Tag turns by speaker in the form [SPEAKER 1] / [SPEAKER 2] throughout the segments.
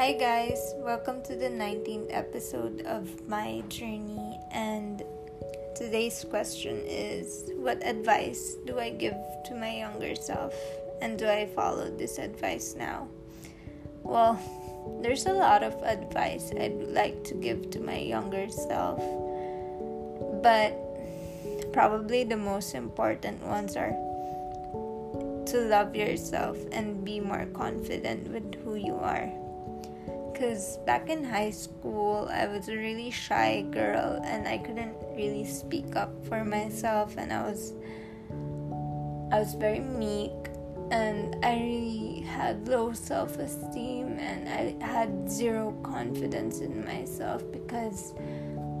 [SPEAKER 1] Hi, guys, welcome to the 19th episode of my journey. And today's question is What advice do I give to my younger self? And do I follow this advice now? Well, there's a lot of advice I'd like to give to my younger self, but probably the most important ones are to love yourself and be more confident with who you are. Because back in high school, I was a really shy girl and I couldn't really speak up for myself, and I was I was very meek and I really had low self esteem and I had zero confidence in myself because,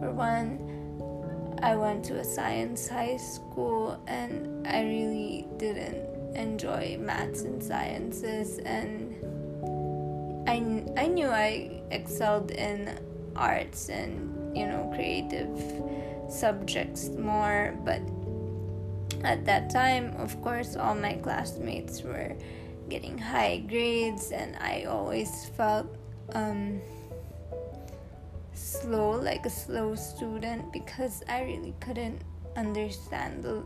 [SPEAKER 1] for one, I went to a science high school and I really didn't enjoy maths and sciences and I, I knew I excelled in arts and you know creative subjects more but at that time of course all my classmates were getting high grades and I always felt um, slow like a slow student because I really couldn't understand the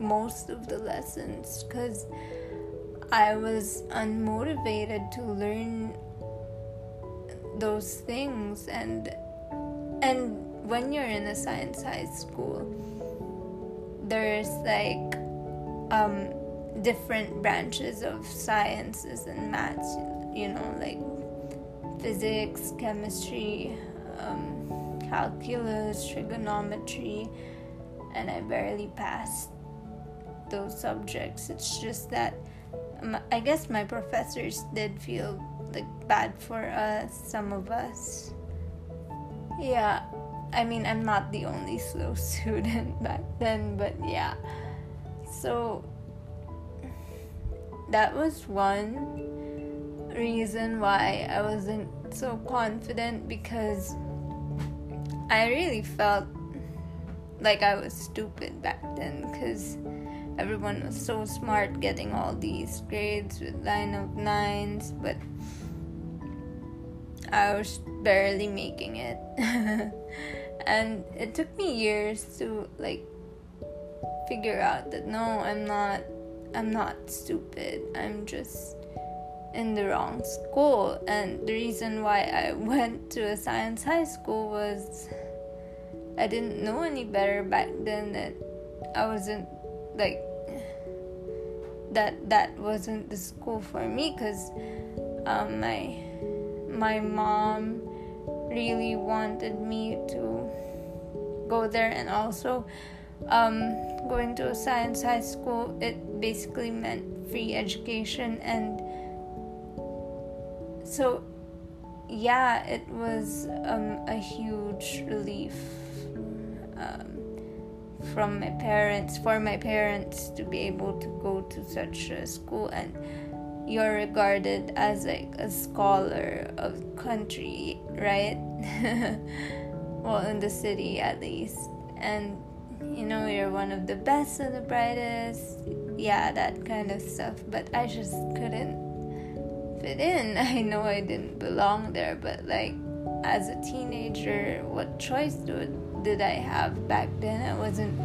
[SPEAKER 1] most of the lessons because I was unmotivated to learn those things and and when you're in a science high school there's like um different branches of sciences and maths you know like physics chemistry um, calculus trigonometry and i barely passed those subjects. It's just that I guess my professors did feel like bad for us, some of us. Yeah, I mean, I'm not the only slow student back then, but yeah. So that was one reason why I wasn't so confident because I really felt like I was stupid back then because everyone was so smart getting all these grades with line of nines but i was barely making it. And it took me years to like figure out that no i'm not i'm not stupid. I'm just in the wrong school. And the reason why i went to a science high school was i didn't know any better back then that i wasn't like that that wasn't the school for me because um, my my mom really wanted me to go there and also um, going to a science high school it basically meant free education and so yeah it was um, a huge relief um, from my parents for my parents to be able to go to such a school and you're regarded as like a scholar of country right? Well in the city at least. And you know you're one of the best and the brightest. Yeah that kind of stuff. But i just couldn't fit in. I know i didn't belong there but like as a teenager what choice do, did i have back then? I wasn't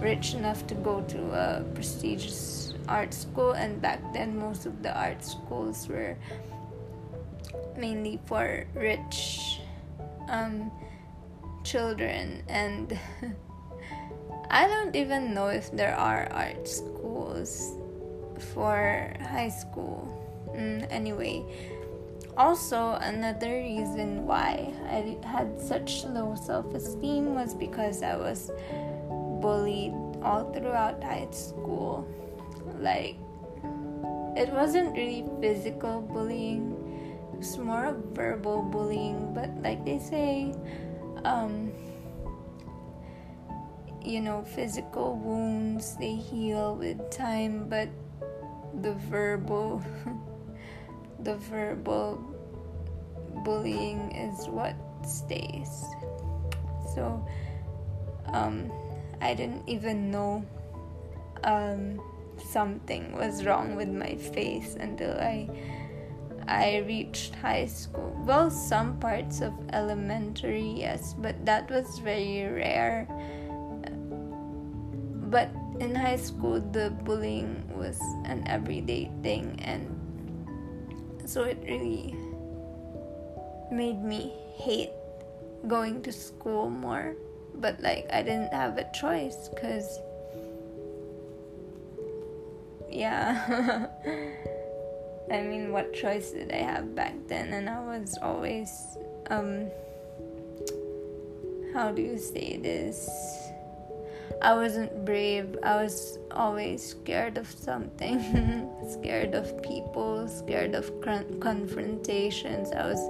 [SPEAKER 1] rich enough to go to a prestigious art school and back then most of the art schools were mainly for rich um, children and i don't even know if there are art schools for high school mm, anyway also another reason why i had such low self-esteem was because i was bullied all throughout high school. Like, it wasn't really physical bullying, it was more of verbal bullying, but like they say, um, you know, physical wounds they heal with time, but the verbal, the verbal bullying is what stays. So, um, I didn't even know um, something was wrong with my face until I I reached high school. Well, some parts of elementary, yes, but that was very rare. But in high school, the bullying was an everyday thing, and so it really made me hate going to school more. But like, I didn't have a choice because, yeah. I mean, what choice did I have back then? And I was always, um, how do you say this? I wasn't brave. I was always scared of something, scared of people, scared of confrontations. I was,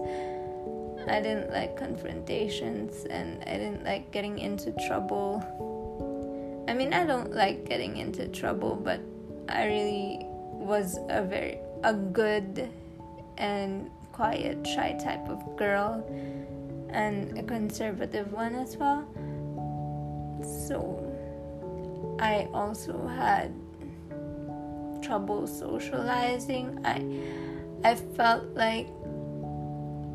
[SPEAKER 1] I didn't like confrontations and I didn't like getting into trouble. I mean, I don't like getting into trouble, but I really was a very a good and quiet, shy type of girl, and a conservative one as well. So, I also had trouble socializing. I I felt like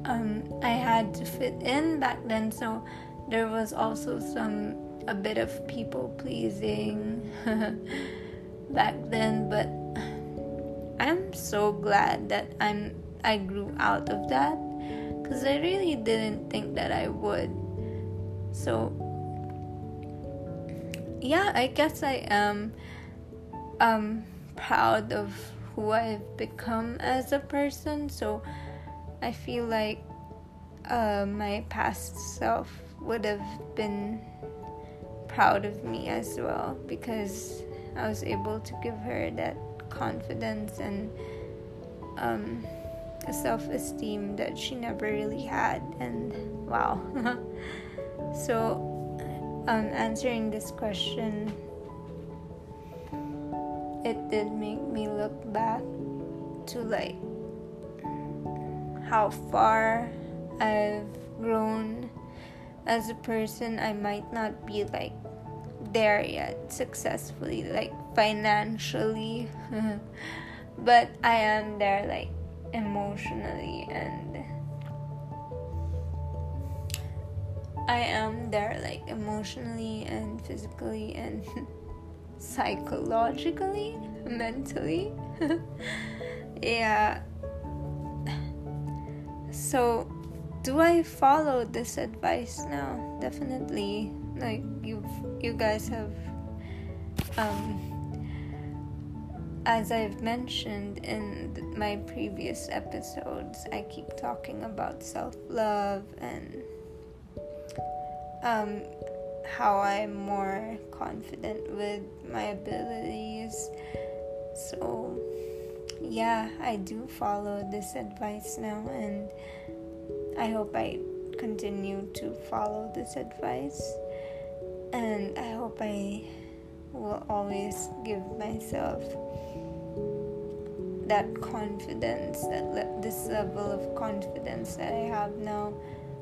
[SPEAKER 1] um, I had to fit in back then, so there was also some a bit of people pleasing back then, but I'm so glad that I'm I grew out of that cuz I really didn't think that I would. So yeah, I guess I am um proud of who I've become as a person. So I feel like uh, my past self would have been proud of me as well because I was able to give her that confidence and um, self esteem that she never really had. And wow. so, um, answering this question, it did make me look back to like how far I've grown as a person. I might not be like there yet successfully, like financially, but I am there like emotionally and I am there like emotionally and physically and psychologically, mentally. yeah. So, do I follow this advice now? Definitely. Like you you guys have um as I've mentioned in my previous episodes, I keep talking about self love and um, how I'm more confident with my abilities. So, yeah, I do follow this advice now, and I hope I continue to follow this advice. And I hope I will always give myself that confidence, that this level of confidence that I have now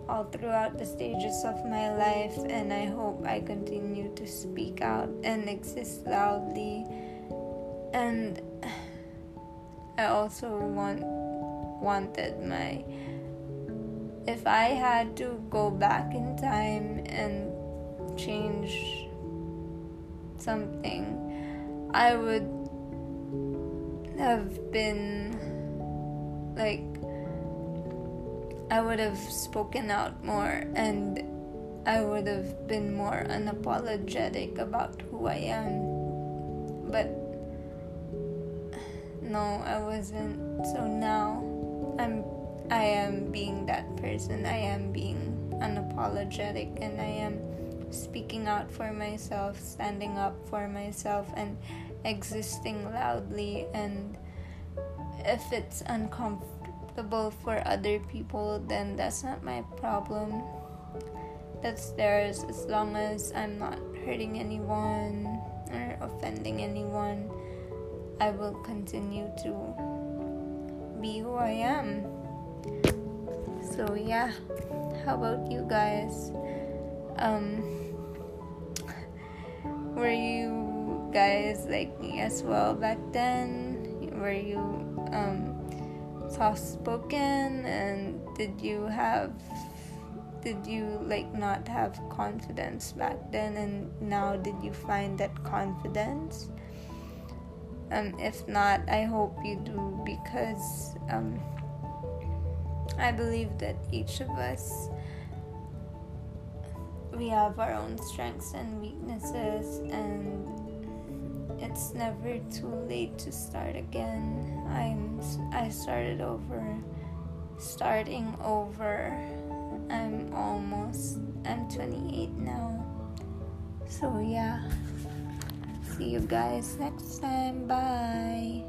[SPEAKER 1] all throughout the stages of my life, and I hope I continue to speak out and exist loudly. And I also want wanted my if I had to go back in time and change something, I would have been like I would have spoken out more and I would have been more unapologetic about who I am. But no, I wasn't. So now I'm I am being that person. I am being unapologetic and I am speaking out for myself, standing up for myself and existing loudly. And if it's uncomfortable for other people then that's not my problem. That's theirs as long as i'm not hurting anyone or offending anyone i will continue to be who i am. So yeah. How about you guys um were you guys like me as well back then? Were you um, soft spoken and did you have did you like not have confidence back then? And now did you find that confidence? Um if not i hope you do because um i believe that each of us we have our own strengths and weaknesses and it's never too late to start again. I'm i started over starting over. I'm almost i'm 28 now. So yeah. See you guys next time. Bye